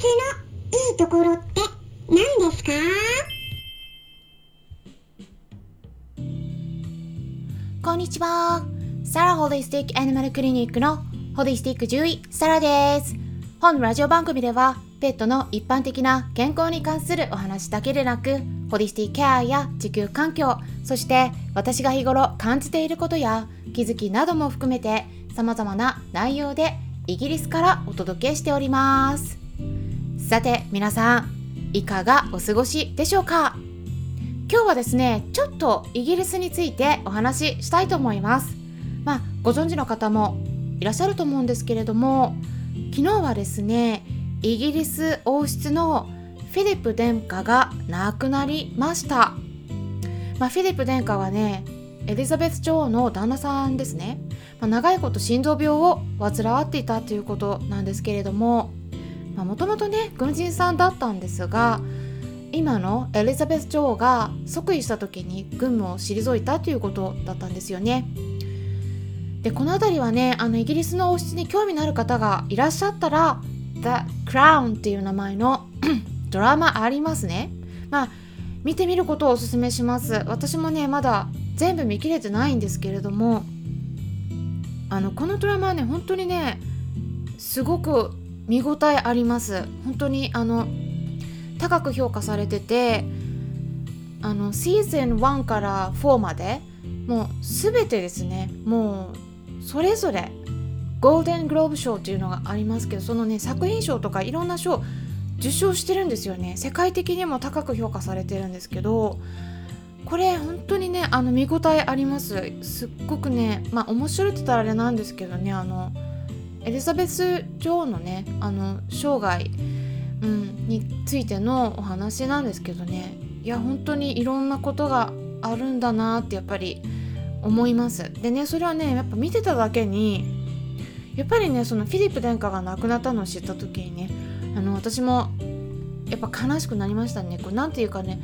スのいいところって何ですか？こんにちは。サラホリスティックアニマルクリニックのホリスティック獣医、サラです。本ラジオ番組では、ペットの一般的な健康に関するお話だけでなく、ホリスティケアや地球環境、そして私が日頃感じていることや気づきなども含めて様々な内容でイギリスからお届けしております。さて皆さん、いかがお過ごしでしょうか？今日はですね、ちょっとイギリスについてお話ししたいと思います。まあ、ご存知の方もいらっしゃると思うんですけれども、昨日はですね、イギリス王室のフィリップ殿下が亡くなりました。まあ、フィリップ殿下はね、エリザベス女王の旦那さんですね。まあ、長いこと心臓病を患っていたということなんですけれども、もともとね、軍人さんだったんですが、今のエリザベス女王が即位した時に軍務を退いたということだったんですよね。でこの辺りはねあのイギリスの王室に興味のある方がいらっしゃったら「The Crown」っていう名前の ドラマありますね。まあ見てみることをおすすめします。私もねまだ全部見切れてないんですけれどもあのこのドラマはね本当にねすごく見応えあります。本当にあの高く評価されててあのシーズン1から4までもう全てですねもうそれぞれゴールデングローブ賞っていうのがありますけどそのね作品賞とかいろんな賞受賞してるんですよね世界的にも高く評価されてるんですけどこれ本当にねあの見応えありますすっごくねまあ面白いって言ったらあれなんですけどねあのエリザベス女王のねあの生涯うん、についてのお話なんですけどね。いや本当にいろんなことがあるんだなってやっぱり思います。でねそれはねやっぱ見てただけにやっぱりねそのフィリップ殿下が亡くなったのを知った時にねあの私もやっぱ悲しくなりましたね。これなんていうかね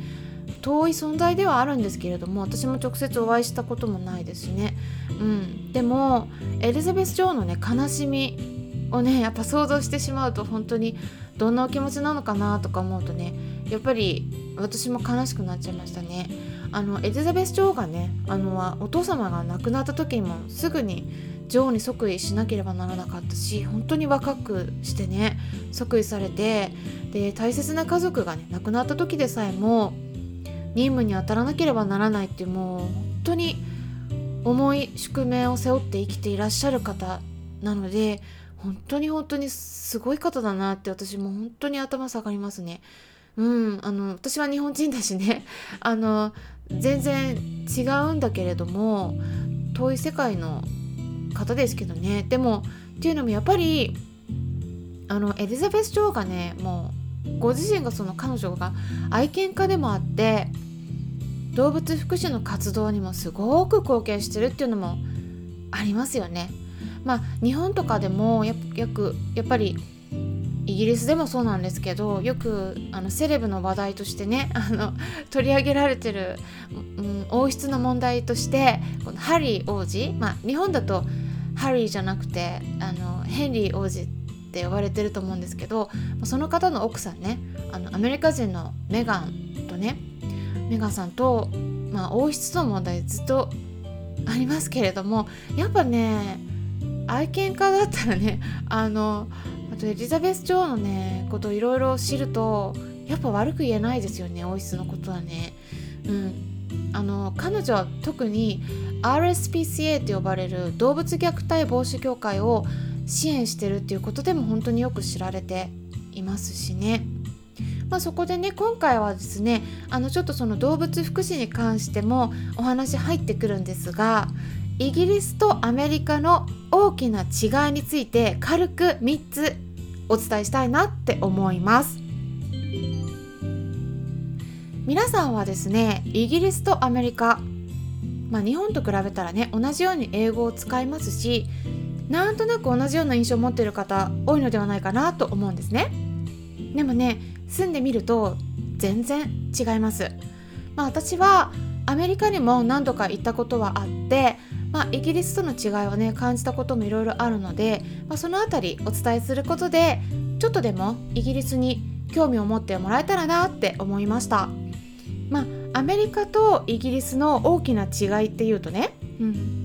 遠い存在ではあるんですけれども私も直接お会いしたこともないですしね、うん、でもエリザベス女王のね悲しみをねやっぱ想像してしまうと本当にどんなお気持ちなのかなとか思うとねやっぱり私も悲しくなっちゃいましたね。あのエリザベス女王がねあのお父様が亡くなった時もすぐに女王に即位しなければならなかったし本当に若くしてね即位されてで大切な家族がね亡くなった時でさえも任務に当たらなければならないってもう本当に重い宿命を背負って生きていらっしゃる方なので本当に本当にすごい方だなって私も本当に頭下がりますね。うん、あの私は日本人だしね あの全然違うんだけれども遠い世界の方ですけどねでもっていうのもやっぱりあのエリザベス女王がねもうご自身がその彼女が愛犬家でもあって動物福祉の活動にもすごく貢献してるっていうのもありますよね。まあ日本とかでもややくやっぱりイギリスでもそうなんですけどよくあのセレブの話題としてね あの取り上げられてる、うん、王室の問題としてこのハリー王子、まあ、日本だとハリーじゃなくてあのヘンリー王子って呼ばれてると思うんですけどその方の奥さんねあのアメリカ人のメガンとねメガさんと、まあ、王室との問題ずっとありますけれどもやっぱね愛犬家だったらねあのあとエリザベス女王のねことをいろいろ知るとやっぱ悪く言えないですよね王室のことはね。うんあの彼女は特に RSPCA と呼ばれる動物虐待防止協会を支援してるっていうことでも本当によく知られていますしね。まあ、そこでね今回はですねあのちょっとその動物福祉に関してもお話入ってくるんですがイギリスとアメリカの大きな違いについて軽く3つお伝えしたいなって思います。皆さんはですねイギリスとアメリカまあ日本と比べたらね同じように英語を使いますしなんとなく同じような印象を持っている方多いのではないかなと思うんですね。でもね住んでみると全然違います。まあ私はアメリカにも何度か行ったことはあってまあ、イギリスとの違いをね感じたこともいろいろあるので、まあ、その辺りお伝えすることでちょっとでもイギリスに興味を持ってもらえたらなって思いました。まあアメリカとイギリスの大きな違いっていうとね、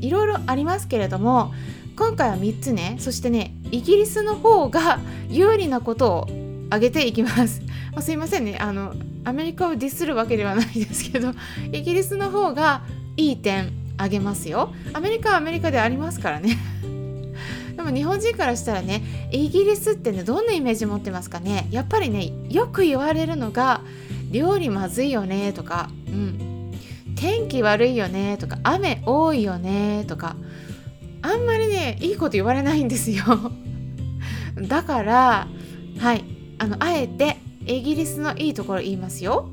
いろいろありますけれども今回は3つね。そしてねイギリスの方が有利なことを挙げていきます、あ、すいませんね。あのアメリカをディスるわけではないですけど イギリスの方がいい点あげますよ。アメリカはアメリカでありますからね。でも日本人からしたらねイギリスってねどんなイメージ持ってますかね。やっぱりねよく言われるのが料理まずいよねとか、うん、天気悪いよねとか雨多いよねとか。あんまりねいいこと言われないんですよ。だからはい。あのあえてイギリスのいいところ言いますよ。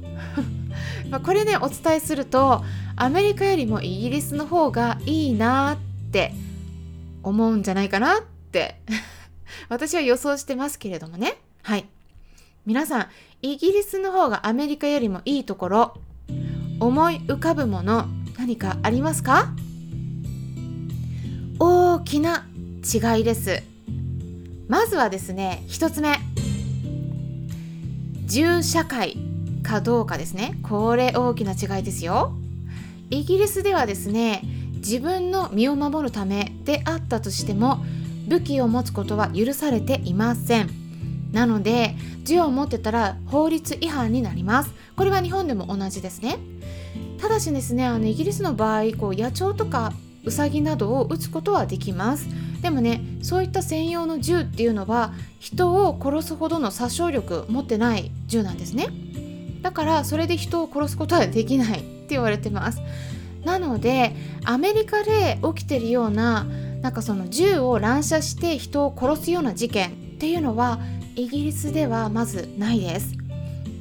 まあこれねお伝えするとアメリカよりもイギリスの方がいいなって思うんじゃないかなって。私は予想してますけれどもね。はい。皆さんイギリスの方がアメリカよりもいいところ思い浮かぶもの何かありますか？大きな違いです。まずはですね1つ目。銃社会かどうかですね。これ大きな違いですよ。イギリスではですね自分の身を守るためであったとしても武器を持つことは許されていません。なので銃を持ってたら法律違反になります。これは日本でも同じですね。ただしですねあのイギリスの場合こう野鳥とかウサギなどを撃つことはできます。でもねそういった専用の銃っていうのは人を殺すほどの殺傷力持ってない銃なんですね。だからそれで人を殺すことはできないって言われてます。なのでアメリカで起きてるようななんかその銃を乱射して人を殺すような事件っていうのはイギリスではまずないです。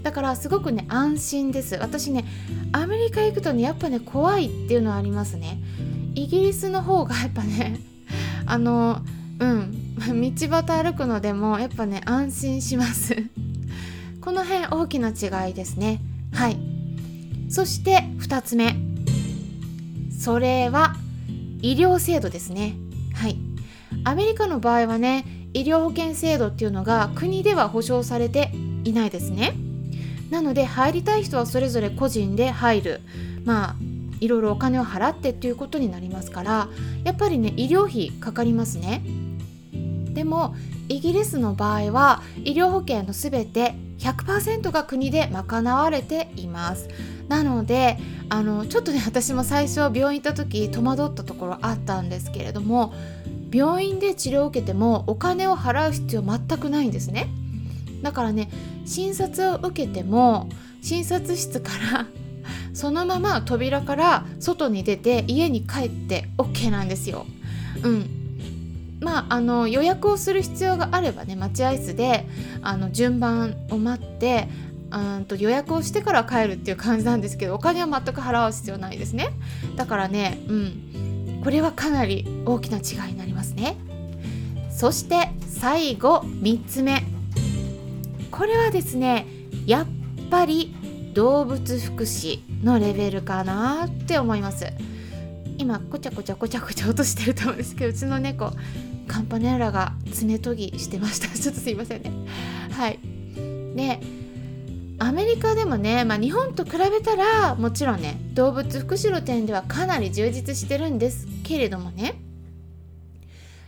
だからすごくね安心です。私ねアメリカ行くとねやっぱね怖いっていうのはありますね。イギリスの方がやっぱねあのうん。道端歩くのでもやっぱね安心します。この辺大きな違いですね。はい。そして2つ目。それは医療制度ですね。はい。アメリカの場合はね医療保険制度っていうのが国では保障されていないですね。なので入りたい人はそれぞれ個人で入る。まあいろいろお金を払ってっていうことになりますからやっぱりね医療費かかりますね。でもイギリスの場合は医療保険の全て100%が国で賄われています。なのであのちょっとね私も最初病院行った時戸惑ったところあったんですけれども病院で治療を受けてもお金を払う必要全くないんですね。だからね診察を受けても診察室からそのまま扉から外に出て家に帰って OK なんですよ。うん。まあ、あの予約をする必要があればね待合室であの順番を待ってうんと予約をしてから帰るっていう感じなんですけどお金は全く払う必要ないですね。だからねうん。これはかなり大きな違いになりますね。そして最後3つ目。これはですねやっぱり動物福祉。のレベルかなって思います。今こちゃこちゃこちゃこちゃ落としてると思うんですけどうちの猫カンパネラが爪研ぎしてました。ちょっとすいませんね。はい。でアメリカでもね、まあ、日本と比べたらもちろんね動物福祉の点ではかなり充実してるんですけれどもね。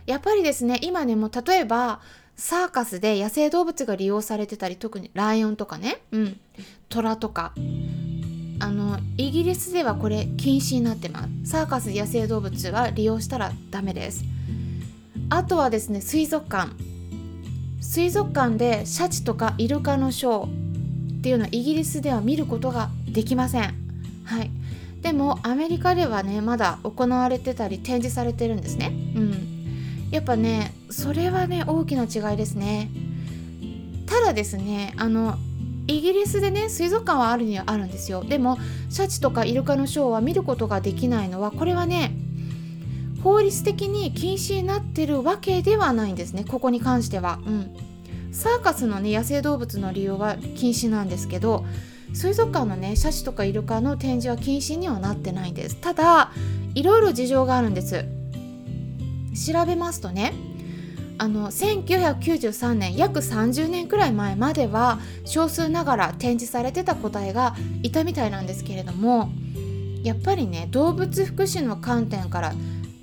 やっぱりですね今ねもう例えばサーカスで野生動物が利用されてたり特にライオンとかね、うん、虎とか。あのイギリスではこれ禁止になってますサーカス野生動物は利用したらダメですあとはですね水族館水族館でシャチとかイルカのショーっていうのはイギリスでは見ることができません。はい、でもアメリカではねまだ行われてたり展示されてるんですね。うん、やっぱねそれはね大きな違いですね。ただですねあのイギリスでね水族館はあるにはあるんですよ。でもシャチとかイルカのショーは見ることができないのはこれはね法律的に禁止になってるわけではないんですね。ここに関しては。うん。サーカスのね野生動物の利用は禁止なんですけど水族館のねシャチとかイルカの展示は禁止にはなってないんです。ただいろいろ事情があるんです。調べますとねあの1993年約30年くらい前までは少数ながら展示されてた個体がいたみたいなんですけれどもやっぱりね動物福祉の観点から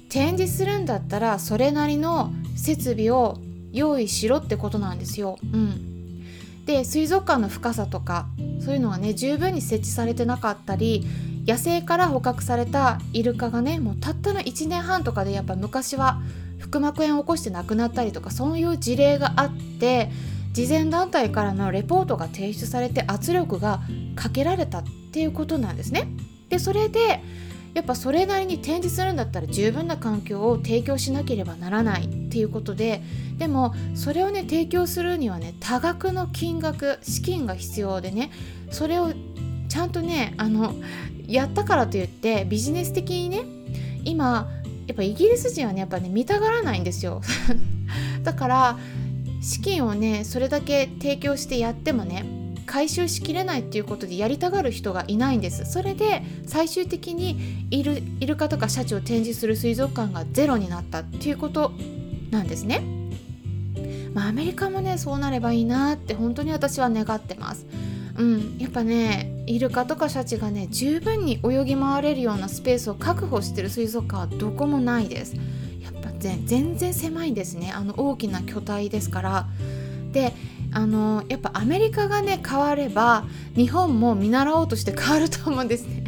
展示するんだったらそれなりの設備を用意しろってことなんですよ。うん、で水族館の深さとかそういうのがね十分に設置されてなかったり野生から捕獲されたイルカがねもうたったの1年半とかでやっぱ昔は腹膜炎を起こして亡くなったりとかそういう事例があって慈善団体からのレポートが提出されて圧力がかけられたっていうことなんですね。でそれでやっぱそれなりに展示するんだったら十分な環境を提供しなければならないっていうことででもそれをね提供するにはね多額の金額資金が必要でねそれをちゃんとねあのやったからといってビジネス的にね今やっぱイギリス人はねやっぱね見たがらないんですよ。だから資金をねそれだけ提供してやってもね回収しきれないっていうことでやりたがる人がいないんです。それで最終的にイルイルカとかシャチを展示する水族館がゼロになったっていうことなんですね。まあアメリカもねそうなればいいなって本当に私は願ってます。うんやっぱねイルカとかシャチがね十分に泳ぎ回れるようなスペースを確保してる水族館はどこもないです。やっぱ全然狭いですね。あの大きな巨体ですから。であのやっぱアメリカがね変われば日本も見習おうとして変わると思うんですね。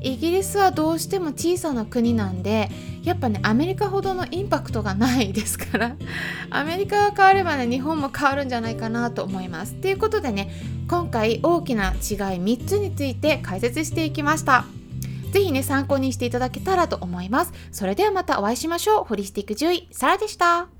イギリスはどうしても小さな国なんでやっぱねアメリカほどのインパクトがないですからアメリカが変わればね日本も変わるんじゃないかなと思います。ということでね今回大きな違い3つについて解説していきました。是非ね参考にしていただけたらと思います。それではまたお会いしましょう。ホリスティック獣医サラでした。